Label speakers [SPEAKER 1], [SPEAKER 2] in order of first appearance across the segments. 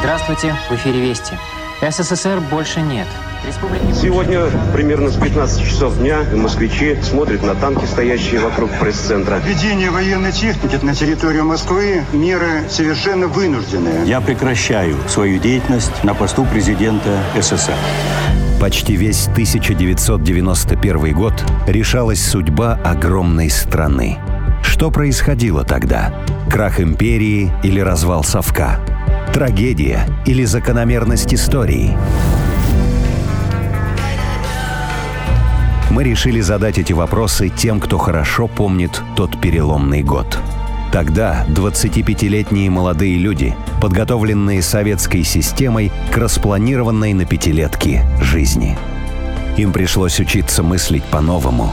[SPEAKER 1] Здравствуйте, в эфире Вести. СССР больше нет.
[SPEAKER 2] Сегодня примерно с 15 часов дня москвичи смотрят на танки, стоящие вокруг пресс-центра.
[SPEAKER 3] Введение военной техники на территорию Москвы – меры совершенно вынужденные.
[SPEAKER 4] Я прекращаю свою деятельность на посту президента СССР.
[SPEAKER 5] Почти весь 1991 год решалась судьба огромной страны. Что происходило тогда? Крах империи или развал совка? Трагедия или закономерность истории? Мы решили задать эти вопросы тем, кто хорошо помнит тот переломный год. Тогда 25-летние молодые люди, подготовленные советской системой к распланированной на пятилетки жизни. Им пришлось учиться мыслить по-новому,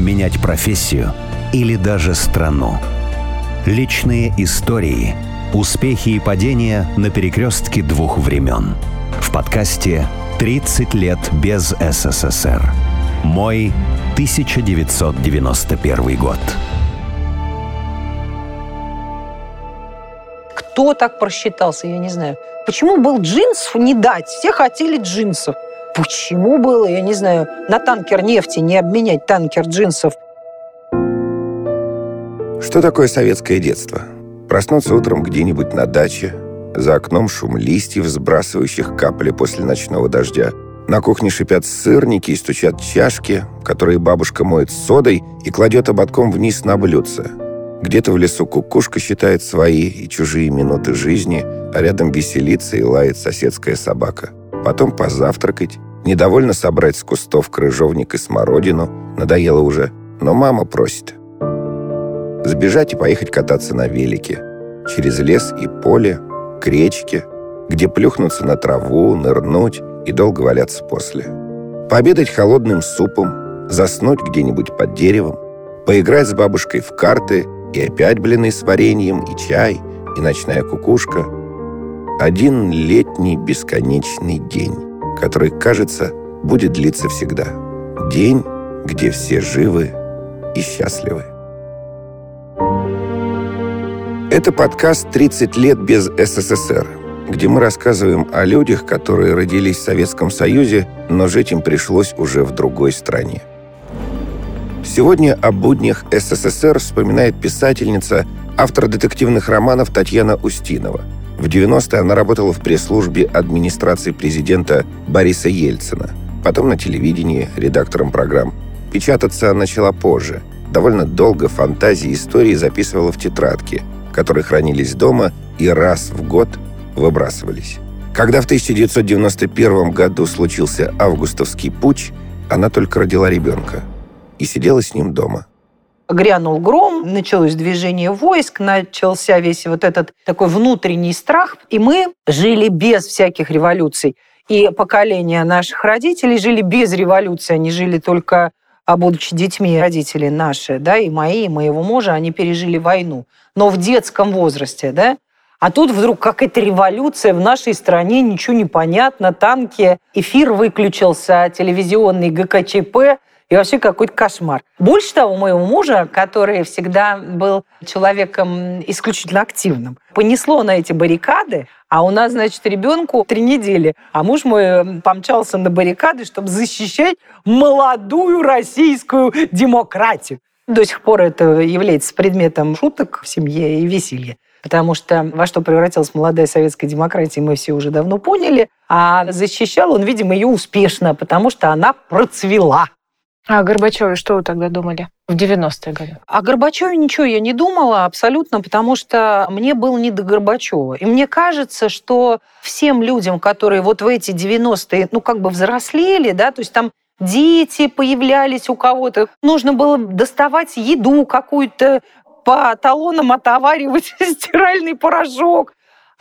[SPEAKER 5] менять профессию или даже страну. Личные истории, успехи и падения на перекрестке двух времен. В подкасте «30 лет без СССР». Мой 1991 год.
[SPEAKER 6] Кто так просчитался, я не знаю. Почему был джинсов не дать? Все хотели джинсов. Почему было, я не знаю, на танкер нефти не обменять танкер джинсов?
[SPEAKER 7] Что такое советское детство? Проснуться утром где-нибудь на даче, за окном шум листьев, сбрасывающих капли после ночного дождя – на кухне шипят сырники и стучат чашки, которые бабушка моет содой и кладет ободком вниз на блюдце. Где-то в лесу кукушка считает свои и чужие минуты жизни, а рядом веселится и лает соседская собака. Потом позавтракать, недовольно собрать с кустов крыжовник и смородину, надоело уже, но мама просит. Сбежать и поехать кататься на велике. Через лес и поле, к речке, где плюхнуться на траву, нырнуть, и долго валяться после. Пообедать холодным супом, заснуть где-нибудь под деревом, поиграть с бабушкой в карты и опять блины с вареньем, и чай, и ночная кукушка. Один летний бесконечный день, который, кажется, будет длиться всегда. День, где все живы и счастливы. Это подкаст «30 лет без СССР», где мы рассказываем о людях, которые родились в Советском Союзе, но жить им пришлось уже в другой стране. Сегодня о буднях СССР вспоминает писательница, автор детективных романов Татьяна Устинова. В 90-е она работала в пресс-службе администрации президента Бориса Ельцина, потом на телевидении редактором программ. Печататься начала позже. Довольно долго фантазии и истории записывала в тетрадке, которые хранились дома и раз в год выбрасывались. Когда в 1991 году случился августовский путч, она только родила ребенка и сидела с ним дома.
[SPEAKER 6] Грянул гром, началось движение войск, начался весь вот этот такой внутренний страх, и мы жили без всяких революций. И поколение наших родителей жили без революции, они жили только а будучи детьми, родители наши, да, и мои, и моего мужа, они пережили войну. Но в детском возрасте, да, а тут вдруг какая-то революция в нашей стране, ничего не понятно, танки, эфир выключился, телевизионный ГКЧП, и вообще какой-то кошмар. Больше того, моего мужа, который всегда был человеком исключительно активным, понесло на эти баррикады, а у нас, значит, ребенку три недели. А муж мой помчался на баррикады, чтобы защищать молодую российскую демократию. До сих пор это является предметом шуток в семье и веселья. Потому что во что превратилась молодая советская демократия, мы все уже давно поняли. А защищал он, видимо, ее успешно, потому что она процвела.
[SPEAKER 8] А о Горбачеве что вы тогда думали в 90-е годы?
[SPEAKER 6] О Горбачеве ничего я не думала абсолютно, потому что мне было не до Горбачева. И мне кажется, что всем людям, которые вот в эти 90-е, ну, как бы взрослели, да, то есть там дети появлялись у кого-то. Нужно было доставать еду какую-то, по талонам отоваривать стиральный порошок.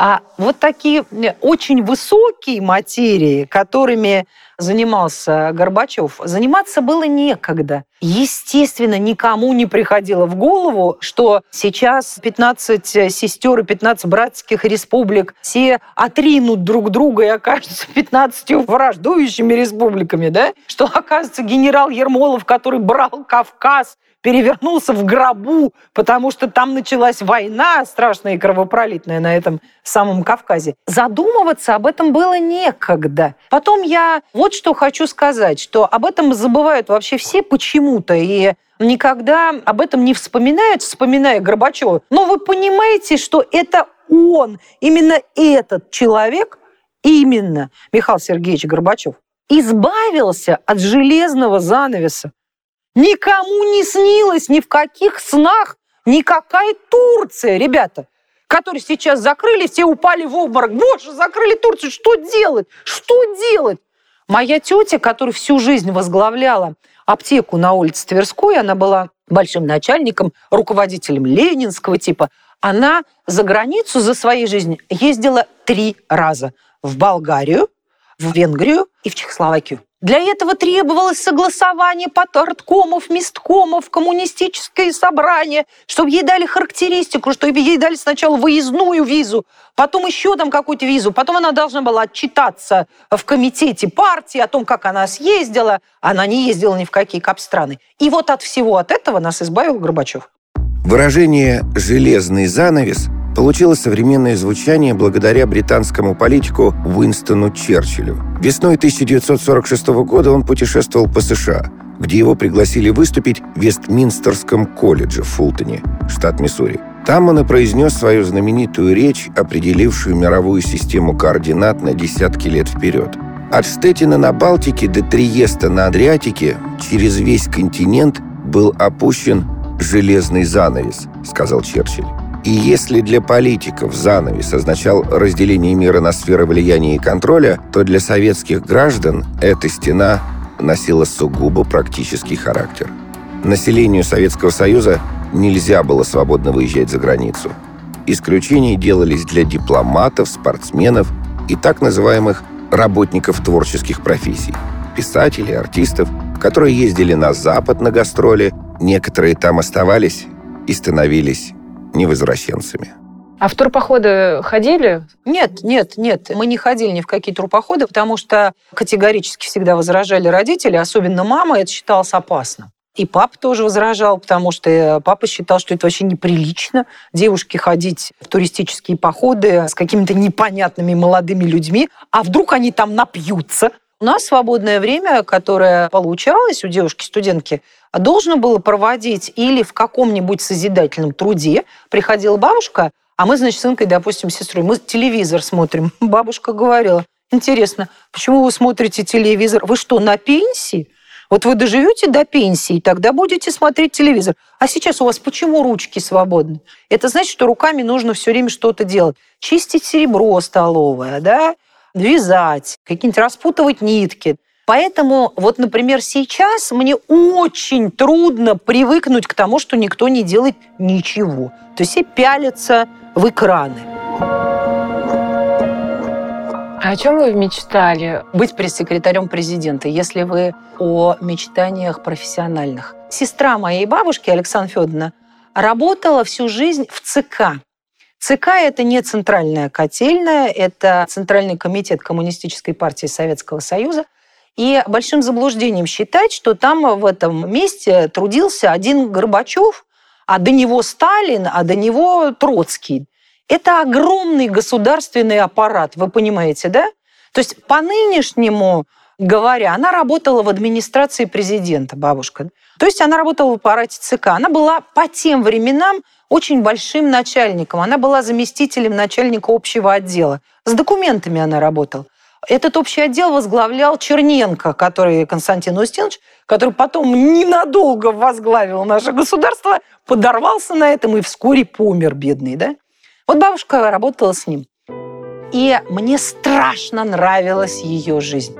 [SPEAKER 6] А вот такие э, очень высокие материи, которыми занимался Горбачев, заниматься было некогда. Естественно, никому не приходило в голову, что сейчас 15 сестер и 15 братских республик все отринут друг друга и окажутся 15 враждующими республиками, да? Что, окажется, генерал Ермолов, который брал Кавказ, перевернулся в гробу, потому что там началась война страшная и кровопролитная на этом самом Кавказе. Задумываться об этом было некогда. Потом я вот что хочу сказать, что об этом забывают вообще все почему-то, и никогда об этом не вспоминают, вспоминая Горбачева. Но вы понимаете, что это он, именно этот человек, именно Михаил Сергеевич Горбачев, избавился от железного занавеса. Никому не снилось ни в каких снах никакая Турция, ребята, которые сейчас закрыли, все упали в обморок. Боже, закрыли Турцию, что делать? Что делать? Моя тетя, которая всю жизнь возглавляла аптеку на улице Тверской, она была большим начальником, руководителем ленинского типа, она за границу за своей жизнь ездила три раза. В Болгарию, в Венгрию и в Чехословакию. Для этого требовалось согласование парткомов, месткомов, коммунистическое собрание, чтобы ей дали характеристику, чтобы ей дали сначала выездную визу, потом еще там какую-то визу, потом она должна была отчитаться в комитете партии о том, как она съездила. Она не ездила ни в какие капстраны. И вот от всего от этого нас избавил Горбачев.
[SPEAKER 7] Выражение «железный занавес» получило современное звучание благодаря британскому политику Уинстону Черчиллю. Весной 1946 года он путешествовал по США, где его пригласили выступить в Вестминстерском колледже в Фултоне, штат Миссури. Там он и произнес свою знаменитую речь, определившую мировую систему координат на десятки лет вперед. От Штетина на Балтике до Триеста на Адриатике через весь континент был опущен «железный занавес», сказал Черчилль. И если для политиков занавес означал разделение мира на сферы влияния и контроля, то для советских граждан эта стена носила сугубо практический характер. Населению Советского Союза нельзя было свободно выезжать за границу. Исключения делались для дипломатов, спортсменов и так называемых работников творческих профессий – писателей, артистов, которые ездили на Запад на гастроли, некоторые там оставались и становились невозвращенцами.
[SPEAKER 8] А в турпоходы ходили?
[SPEAKER 6] Нет, нет, нет. Мы не ходили ни в какие турпоходы, потому что категорически всегда возражали родители, особенно мама, это считалось опасным. И папа тоже возражал, потому что папа считал, что это вообще неприлично девушке ходить в туристические походы с какими-то непонятными молодыми людьми, а вдруг они там напьются. У нас свободное время, которое получалось у девушки-студентки, должно было проводить или в каком-нибудь созидательном труде. Приходила бабушка, а мы, значит, с сынкой, допустим, сестрой, мы телевизор смотрим. Бабушка говорила, интересно, почему вы смотрите телевизор? Вы что, на пенсии? Вот вы доживете до пенсии, тогда будете смотреть телевизор. А сейчас у вас почему ручки свободны? Это значит, что руками нужно все время что-то делать. Чистить серебро столовое, да? Вязать, какие-нибудь распутывать нитки. Поэтому вот, например, сейчас мне очень трудно привыкнуть к тому, что никто не делает ничего. То есть все пялятся в экраны.
[SPEAKER 8] А о чем вы мечтали?
[SPEAKER 6] Быть пресс-секретарем президента, если вы о мечтаниях профессиональных. Сестра моей бабушки, Александра Федоровна, работала всю жизнь в ЦК. ЦК – это не центральная котельная, это Центральный комитет Коммунистической партии Советского Союза. И большим заблуждением считать, что там в этом месте трудился один Горбачев, а до него Сталин, а до него Троцкий. Это огромный государственный аппарат, вы понимаете, да? То есть по нынешнему говоря, она работала в администрации президента, бабушка. То есть она работала в аппарате ЦК. Она была по тем временам очень большим начальником. Она была заместителем начальника общего отдела. С документами она работала. Этот общий отдел возглавлял Черненко, который Константин Устинович, который потом ненадолго возглавил наше государство, подорвался на этом и вскоре помер, бедный, да? Вот бабушка работала с ним. И мне страшно нравилась ее жизнь.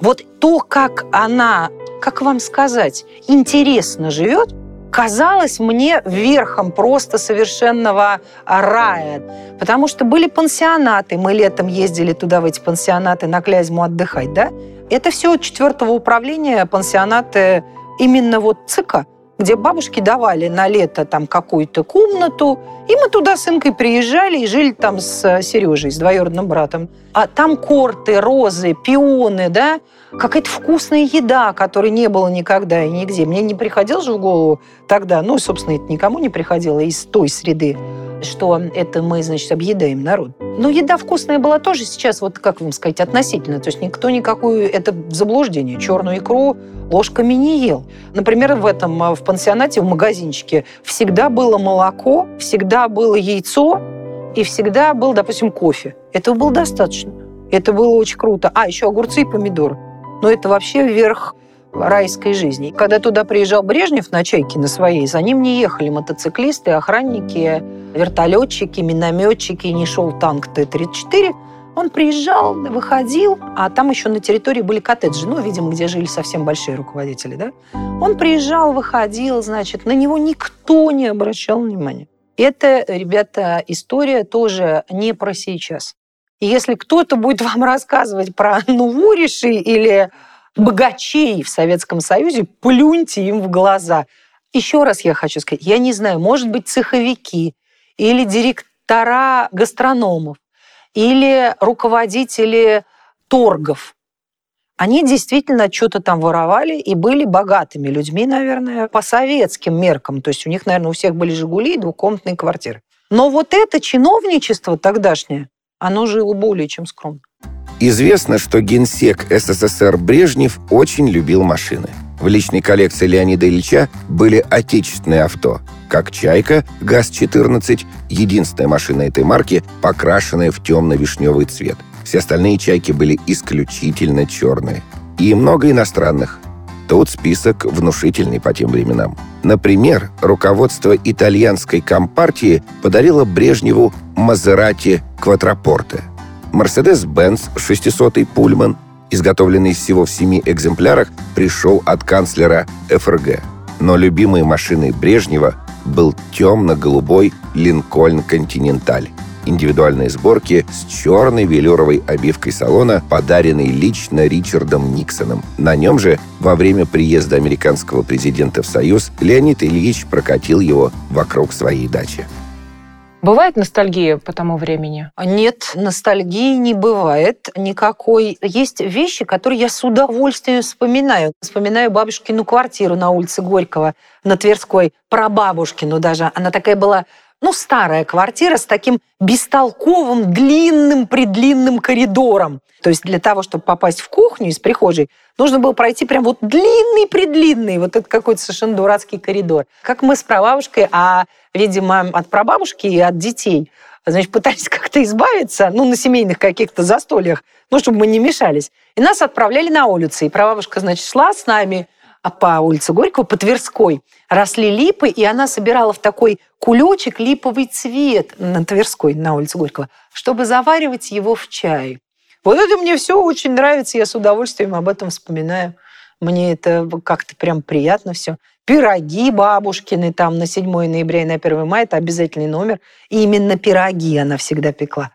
[SPEAKER 6] Вот то, как она, как вам сказать, интересно живет, казалось мне верхом просто совершенного рая. Потому что были пансионаты, мы летом ездили туда, в эти пансионаты, на Клязьму отдыхать, да? Это все четвертого управления пансионаты именно вот ЦК, где бабушки давали на лето там какую-то комнату, и мы туда с Инкой приезжали и жили там с Сережей, с двоюродным братом. А там корты, розы, пионы, да, какая-то вкусная еда, которой не было никогда и нигде. Мне не приходило же в голову тогда, ну, собственно, это никому не приходило из той среды, что это мы, значит, объедаем народ. Но еда вкусная была тоже сейчас, вот как вам сказать, относительно. То есть никто никакую, это заблуждение, черную икру ложками не ел. Например, в этом, а, в пансионате, в магазинчике всегда было молоко, всегда было яйцо и всегда был, допустим, кофе. Этого было достаточно. Это было очень круто. А, еще огурцы и помидоры. Но это вообще верх райской жизни. Когда туда приезжал Брежнев на «Чайке» на своей, за ним не ехали мотоциклисты, охранники, вертолетчики, минометчики, не шел танк Т-34. Он приезжал, выходил, а там еще на территории были коттеджи, ну, видимо, где жили совсем большие руководители, да? Он приезжал, выходил, значит, на него никто не обращал внимания. Это, ребята, история тоже не про сейчас. И если кто-то будет вам рассказывать про Нувориши или богачей в Советском Союзе, плюньте им в глаза. Еще раз я хочу сказать, я не знаю, может быть, цеховики или директора гастрономов, или руководители торгов. Они действительно что-то там воровали и были богатыми людьми, наверное, по советским меркам. То есть у них, наверное, у всех были «Жигули» и двухкомнатные квартиры. Но вот это чиновничество тогдашнее, оно жило более чем скромно.
[SPEAKER 7] Известно, что генсек СССР Брежнев очень любил машины. В личной коллекции Леонида Ильича были отечественные авто, как «Чайка», ГАЗ-14, единственная машина этой марки, покрашенная в темно-вишневый цвет. Все остальные «Чайки» были исключительно черные. И много иностранных. Тут список внушительный по тем временам. Например, руководство итальянской компартии подарило Брежневу Мазерати Кватрапорте – Mercedes-Benz 600 Пульман, изготовленный всего в семи экземплярах, пришел от канцлера ФРГ. Но любимой машиной Брежнева был темно-голубой Линкольн Континенталь индивидуальной сборки с черной велюровой обивкой салона, подаренной лично Ричардом Никсоном. На нем же во время приезда американского президента в Союз Леонид Ильич прокатил его вокруг своей дачи.
[SPEAKER 8] Бывает ностальгия по тому времени?
[SPEAKER 6] Нет, ностальгии не бывает никакой. Есть вещи, которые я с удовольствием вспоминаю. Вспоминаю бабушкину квартиру на улице Горького, на Тверской, про бабушкину даже. Она такая была ну, старая квартира с таким бестолковым, длинным, предлинным коридором. То есть для того, чтобы попасть в кухню из прихожей, нужно было пройти прям вот длинный-предлинный, вот этот какой-то совершенно дурацкий коридор. Как мы с прабабушкой, а, видимо, от прабабушки и от детей, значит, пытались как-то избавиться, ну, на семейных каких-то застольях, ну, чтобы мы не мешались. И нас отправляли на улицы. И прабабушка, значит, шла с нами по улице Горького, по Тверской, росли липы, и она собирала в такой кулечек липовый цвет на Тверской, на улице Горького, чтобы заваривать его в чай. Вот это мне все очень нравится, я с удовольствием об этом вспоминаю. Мне это как-то прям приятно все. Пироги бабушкины там на 7 ноября и на 1 мая, это обязательный номер. И именно пироги она всегда пекла.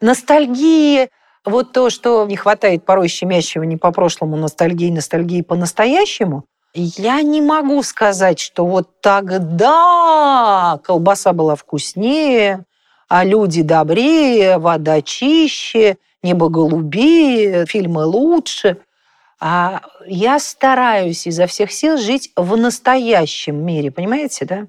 [SPEAKER 6] Ностальгии, вот то, что не хватает порой щемящего не по прошлому ностальгии, ностальгии по настоящему, я не могу сказать, что вот тогда колбаса была вкуснее, а люди добрее, вода чище, небо голубее, фильмы лучше. А я стараюсь изо всех сил жить в настоящем мире, понимаете, да?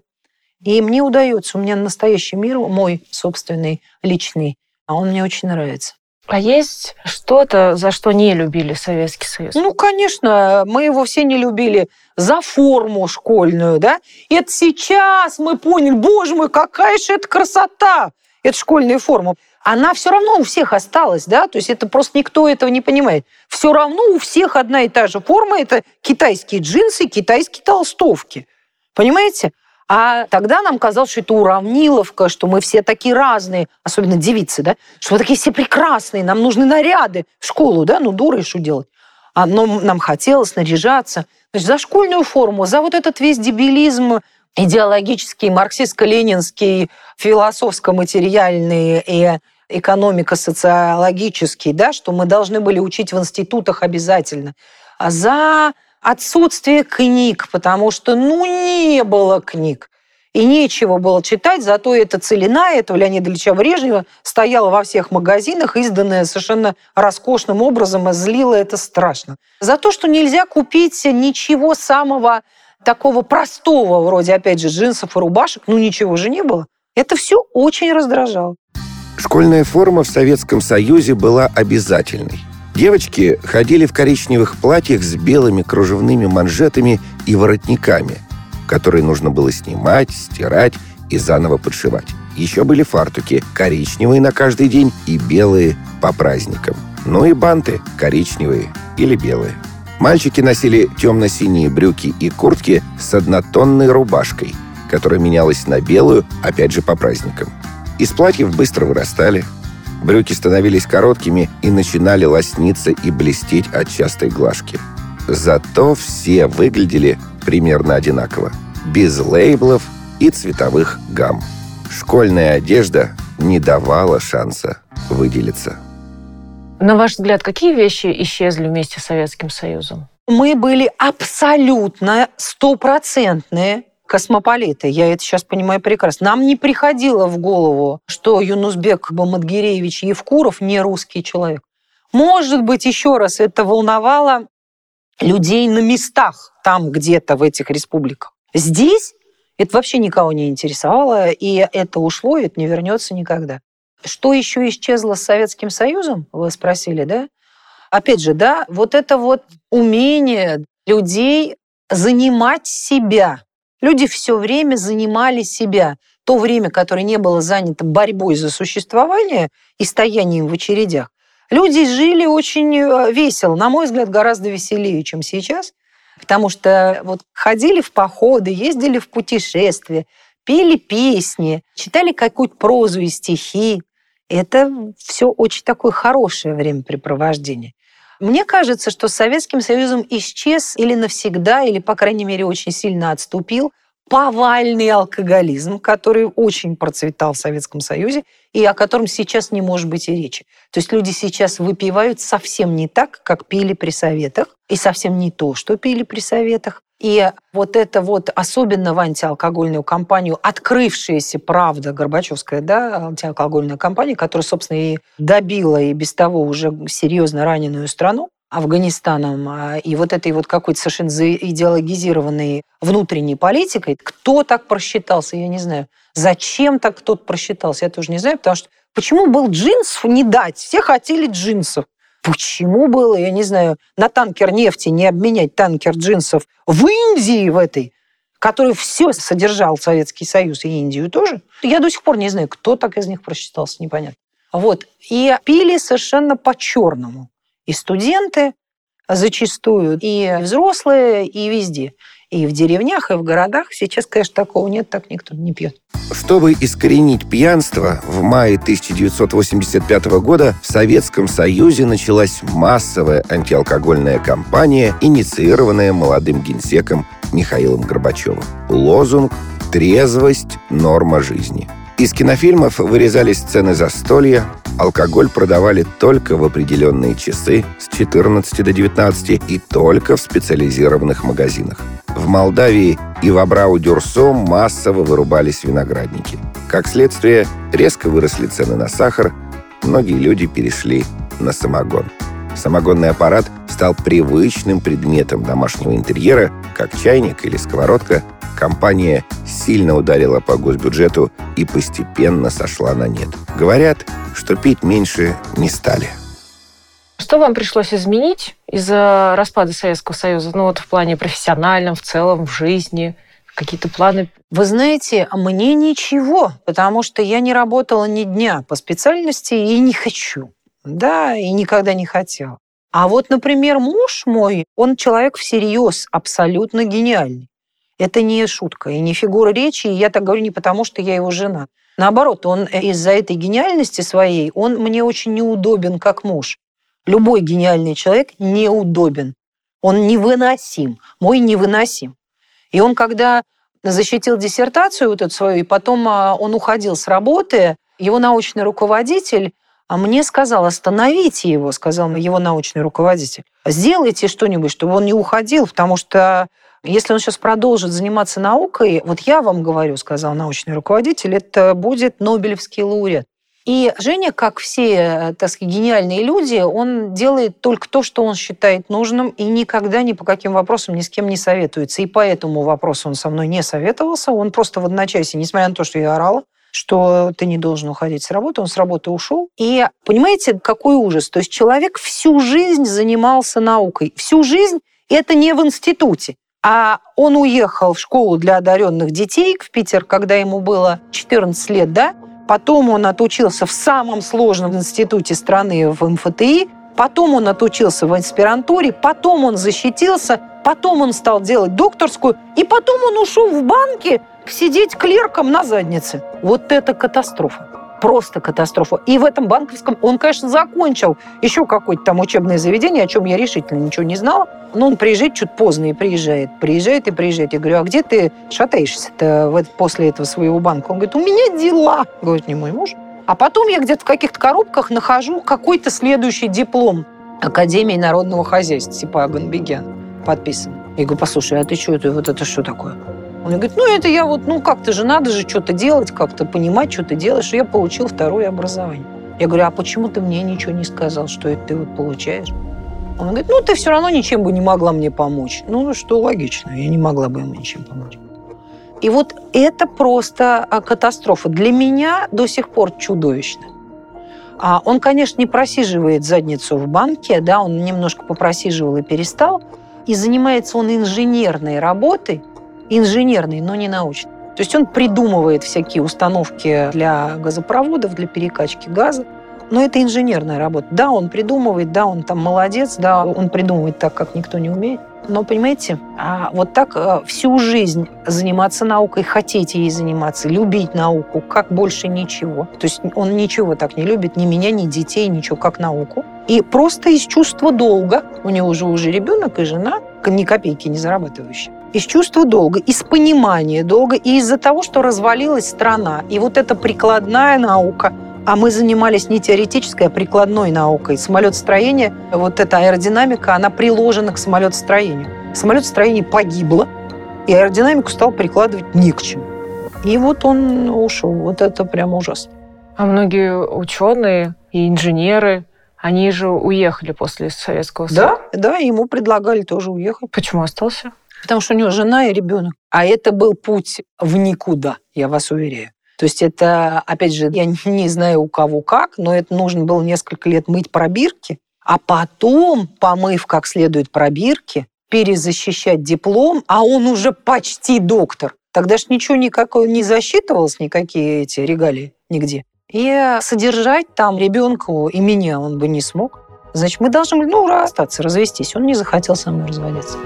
[SPEAKER 6] И мне удается, у меня настоящий мир, мой собственный, личный, а он мне очень нравится.
[SPEAKER 8] А есть что-то, за что не любили Советский Союз?
[SPEAKER 6] Ну, конечно, мы его все не любили за форму школьную, да? Это сейчас мы поняли, боже мой, какая же это красота! Это школьная форма. Она все равно у всех осталась, да? То есть это просто никто этого не понимает. Все равно у всех одна и та же форма. Это китайские джинсы, китайские толстовки. Понимаете? А тогда нам казалось, что это уравниловка, что мы все такие разные, особенно девицы, да, что мы такие все прекрасные, нам нужны наряды в школу, да, ну дуры, что делать. А, но нам хотелось наряжаться. Значит, за школьную форму, за вот этот весь дебилизм идеологический, марксистско-ленинский, философско-материальный и экономико-социологический, да, что мы должны были учить в институтах обязательно. А за отсутствие книг, потому что, ну, не было книг. И нечего было читать, зато эта целина этого Леонида Ильича Брежнева стояла во всех магазинах, изданная совершенно роскошным образом, и злила это страшно. За то, что нельзя купить ничего самого такого простого, вроде, опять же, джинсов и рубашек, ну ничего же не было. Это все очень раздражало.
[SPEAKER 7] Школьная форма в Советском Союзе была обязательной. Девочки ходили в коричневых платьях с белыми кружевными манжетами и воротниками, которые нужно было снимать, стирать и заново подшивать. Еще были фартуки, коричневые на каждый день и белые по праздникам. Ну и банты, коричневые или белые. Мальчики носили темно-синие брюки и куртки с однотонной рубашкой, которая менялась на белую, опять же, по праздникам. Из платьев быстро вырастали. Брюки становились короткими и начинали лосниться и блестеть от частой глажки. Зато все выглядели примерно одинаково. Без лейблов и цветовых гамм. Школьная одежда не давала шанса выделиться.
[SPEAKER 8] На ваш взгляд, какие вещи исчезли вместе с Советским Союзом?
[SPEAKER 6] Мы были абсолютно стопроцентные космополиты. Я это сейчас понимаю прекрасно. Нам не приходило в голову, что Юнусбек Бамадгиревич Евкуров не русский человек. Может быть, еще раз это волновало людей на местах, там где-то в этих республиках. Здесь это вообще никого не интересовало, и это ушло, и это не вернется никогда. Что еще исчезло с Советским Союзом, вы спросили, да? Опять же, да, вот это вот умение людей занимать себя. Люди все время занимали себя. То время, которое не было занято борьбой за существование и стоянием в очередях, люди жили очень э, весело, на мой взгляд, гораздо веселее, чем сейчас. Потому что вот ходили в походы, ездили в путешествия, пели песни, читали какую-то прозу и стихи. Это все очень такое хорошее времяпрепровождение. Мне кажется, что с Советским Союзом исчез или навсегда, или, по крайней мере, очень сильно отступил повальный алкоголизм, который очень процветал в Советском Союзе и о котором сейчас не может быть и речи. То есть люди сейчас выпивают совсем не так, как пили при Советах, и совсем не то, что пили при Советах. И вот это вот, особенно в антиалкогольную кампанию, открывшаяся правда Горбачевская, да, антиалкогольная кампания, которая, собственно, и добила и без того уже серьезно раненую страну, Афганистаном а, и вот этой вот какой-то совершенно идеологизированной внутренней политикой, кто так просчитался, я не знаю. Зачем так кто-то просчитался, я тоже не знаю, потому что почему был джинсов не дать? Все хотели джинсов. Почему было, я не знаю, на танкер нефти не обменять танкер джинсов в Индии в этой, который все содержал Советский Союз и Индию тоже? Я до сих пор не знаю, кто так из них просчитался, непонятно. Вот. И пили совершенно по-черному. И студенты зачастую, и взрослые, и везде. И в деревнях, и в городах. Сейчас, конечно, такого нет, так никто не пьет.
[SPEAKER 7] Чтобы искоренить пьянство, в мае 1985 года в Советском Союзе началась массовая антиалкогольная кампания, инициированная молодым генсеком Михаилом Горбачевым. Лозунг «Трезвость – норма жизни». Из кинофильмов вырезали сцены застолья, алкоголь продавали только в определенные часы с 14 до 19 и только в специализированных магазинах. В Молдавии и в Абрау-Дюрсо массово вырубались виноградники. Как следствие, резко выросли цены на сахар, многие люди перешли на самогон. Самогонный аппарат стал привычным предметом домашнего интерьера, как чайник или сковородка – компания сильно ударила по госбюджету и постепенно сошла на нет. Говорят, что пить меньше не стали.
[SPEAKER 8] Что вам пришлось изменить из-за распада Советского Союза? Ну вот в плане профессиональном, в целом, в жизни? Какие-то планы?
[SPEAKER 6] Вы знаете, мне ничего, потому что я не работала ни дня по специальности и не хочу. Да, и никогда не хотела. А вот, например, муж мой, он человек всерьез, абсолютно гениальный. Это не шутка и не фигура речи, и я так говорю не потому, что я его жена. Наоборот, он из-за этой гениальности своей, он мне очень неудобен как муж. Любой гениальный человек неудобен. Он невыносим. Мой невыносим. И он, когда защитил диссертацию вот эту свою, и потом а, он уходил с работы, его научный руководитель а мне сказал, остановите его, сказал его научный руководитель. Сделайте что-нибудь, чтобы он не уходил, потому что если он сейчас продолжит заниматься наукой, вот я вам говорю, сказал научный руководитель, это будет Нобелевский лауреат. И Женя, как все, так сказать, гениальные люди, он делает только то, что он считает нужным, и никогда ни по каким вопросам ни с кем не советуется. И по этому вопросу он со мной не советовался. Он просто в одночасье, несмотря на то, что я орала, что ты не должен уходить с работы, он с работы ушел. И понимаете, какой ужас? То есть человек всю жизнь занимался наукой. Всю жизнь это не в институте. А он уехал в школу для одаренных детей в Питер, когда ему было 14 лет, да? Потом он отучился в самом сложном институте страны в МФТИ, потом он отучился в аспирантуре, потом он защитился, потом он стал делать докторскую, и потом он ушел в банки сидеть клерком на заднице. Вот это катастрофа просто катастрофа. И в этом банковском он, конечно, закончил еще какое-то там учебное заведение, о чем я решительно ничего не знала. Но он приезжает чуть поздно и приезжает. Приезжает и приезжает. Я говорю, а где ты шатаешься-то после этого своего банка? Он говорит, у меня дела. Говорит, не мой муж. А потом я где-то в каких-то коробках нахожу какой-то следующий диплом Академии народного хозяйства, типа Аганбегян, подписан. Я говорю, послушай, а ты что, это, вот это что такое? Он говорит, ну это я вот, ну как-то же надо же что-то делать, как-то понимать, что ты делаешь. И я получил второе образование. Я говорю, а почему ты мне ничего не сказал, что это ты вот получаешь? Он говорит, ну ты все равно ничем бы не могла мне помочь. Ну что логично, я не могла бы ему ничем помочь. И вот это просто а, катастрофа. Для меня до сих пор чудовищно. А он, конечно, не просиживает задницу в банке, да, он немножко попросиживал и перестал. И занимается он инженерной работой, инженерный, но не научный. То есть он придумывает всякие установки для газопроводов, для перекачки газа. Но это инженерная работа. Да, он придумывает, да, он там молодец, да, он придумывает так, как никто не умеет. Но, понимаете, а вот так э, всю жизнь заниматься наукой, хотеть ей заниматься, любить науку, как больше ничего. То есть он ничего так не любит, ни меня, ни детей, ничего, как науку. И просто из чувства долга, у него уже уже ребенок и жена, ни копейки не зарабатывающие, из чувства долга, из понимания долга и из-за того, что развалилась страна. И вот эта прикладная наука, а мы занимались не теоретической, а прикладной наукой. Самолетостроение, вот эта аэродинамика, она приложена к самолетостроению. Самолетостроение погибло, и аэродинамику стал прикладывать не к чему. И вот он ушел. Вот это прямо ужасно.
[SPEAKER 8] А многие ученые и инженеры, они же уехали после Советского Союза.
[SPEAKER 6] Да, да, ему предлагали тоже уехать.
[SPEAKER 8] Почему остался?
[SPEAKER 6] Потому что у него жена и ребенок. А это был путь в никуда, я вас уверяю. То есть это, опять же, я не знаю у кого как, но это нужно было несколько лет мыть пробирки, а потом, помыв как следует пробирки, перезащищать диплом, а он уже почти доктор. Тогда ж ничего никакого не засчитывалось, никакие эти регалии нигде. И содержать там ребенка и меня он бы не смог. Значит, мы должны были, ну, расстаться, развестись. Он не захотел со мной разводиться.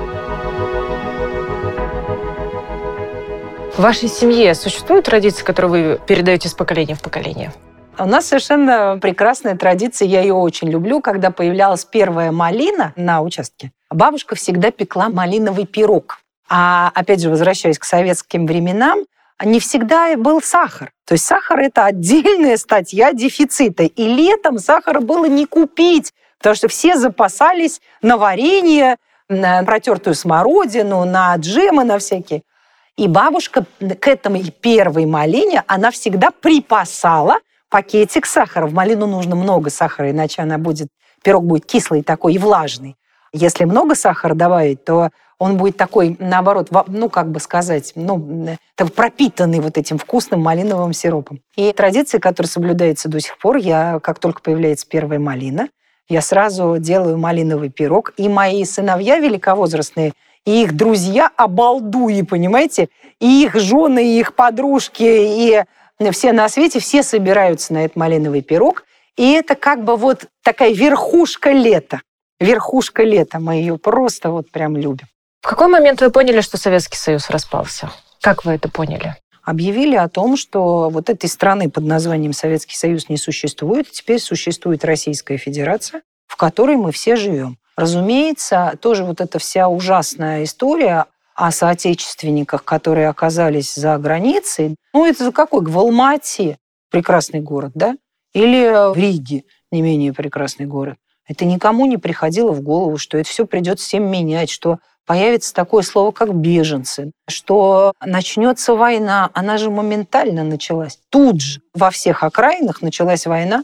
[SPEAKER 8] В вашей семье существуют традиции, которые вы передаете с поколения в поколение?
[SPEAKER 6] У нас совершенно прекрасная традиция, я ее очень люблю. Когда появлялась первая малина на участке, бабушка всегда пекла малиновый пирог. А опять же, возвращаясь к советским временам, не всегда был сахар. То есть сахар – это отдельная статья дефицита. И летом сахара было не купить, потому что все запасались на варенье, на протертую смородину, на джемы, на всякие. И бабушка к этому первой малине, она всегда припасала пакетик сахара. В малину нужно много сахара, иначе она будет, пирог будет кислый такой и влажный. Если много сахара добавить, то он будет такой, наоборот, ну, как бы сказать, ну, пропитанный вот этим вкусным малиновым сиропом. И традиция, которая соблюдается до сих пор, я, как только появляется первая малина, я сразу делаю малиновый пирог, и мои сыновья великовозрастные – и их друзья обалдуи, понимаете? И их жены, и их подружки, и все на свете, все собираются на этот малиновый пирог. И это как бы вот такая верхушка лета. Верхушка лета. Мы ее просто вот прям любим.
[SPEAKER 8] В какой момент вы поняли, что Советский Союз распался? Как вы это поняли?
[SPEAKER 6] Объявили о том, что вот этой страны под названием Советский Союз не существует. Теперь существует Российская Федерация, в которой мы все живем. Разумеется, тоже вот эта вся ужасная история о соотечественниках, которые оказались за границей. Ну, это какой? В Алмате, прекрасный город, да? или в Риге, не менее прекрасный город. Это никому не приходило в голову, что это все придется всем менять, что появится такое слово, как беженцы, что начнется война. Она же моментально началась. Тут же во всех окраинах началась война,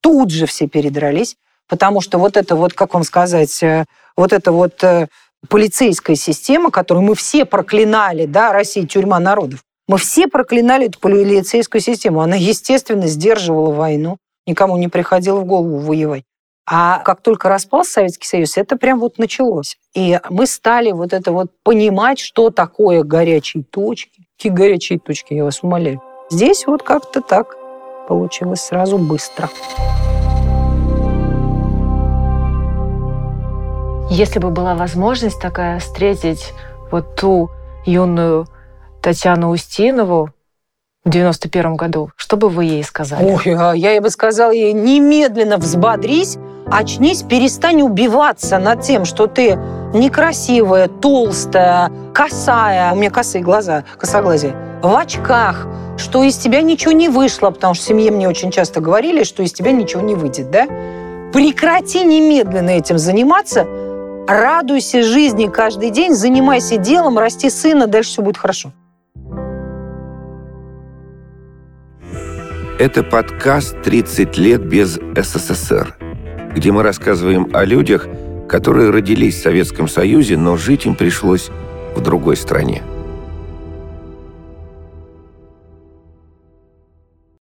[SPEAKER 6] тут же все передрались, потому что вот это вот, как вам сказать, э, вот это вот э, полицейская система, которую мы все проклинали, да, Россия тюрьма народов, мы все проклинали эту полицейскую систему. Она, естественно, сдерживала войну. Никому не приходило в голову воевать. А как только распался Советский Союз, это прям вот началось. И мы стали вот это вот понимать, что такое горячие точки. Какие горячие точки, я вас умоляю. Здесь вот как-то так получилось сразу быстро.
[SPEAKER 8] Если бы была возможность такая встретить вот ту юную Татьяну Устинову в 91 году, что бы вы ей сказали?
[SPEAKER 6] Ой, я бы сказала ей, немедленно взбодрись, очнись, перестань убиваться над тем, что ты некрасивая, толстая, косая, у меня косые глаза, косоглазие, в очках, что из тебя ничего не вышло, потому что в семье мне очень часто говорили, что из тебя ничего не выйдет, да? Прекрати немедленно этим заниматься, радуйся жизни каждый день, занимайся делом, расти сына, дальше все будет хорошо.
[SPEAKER 7] Это подкаст «30 лет без СССР», где мы рассказываем о людях, которые родились в Советском Союзе, но жить им пришлось в другой стране –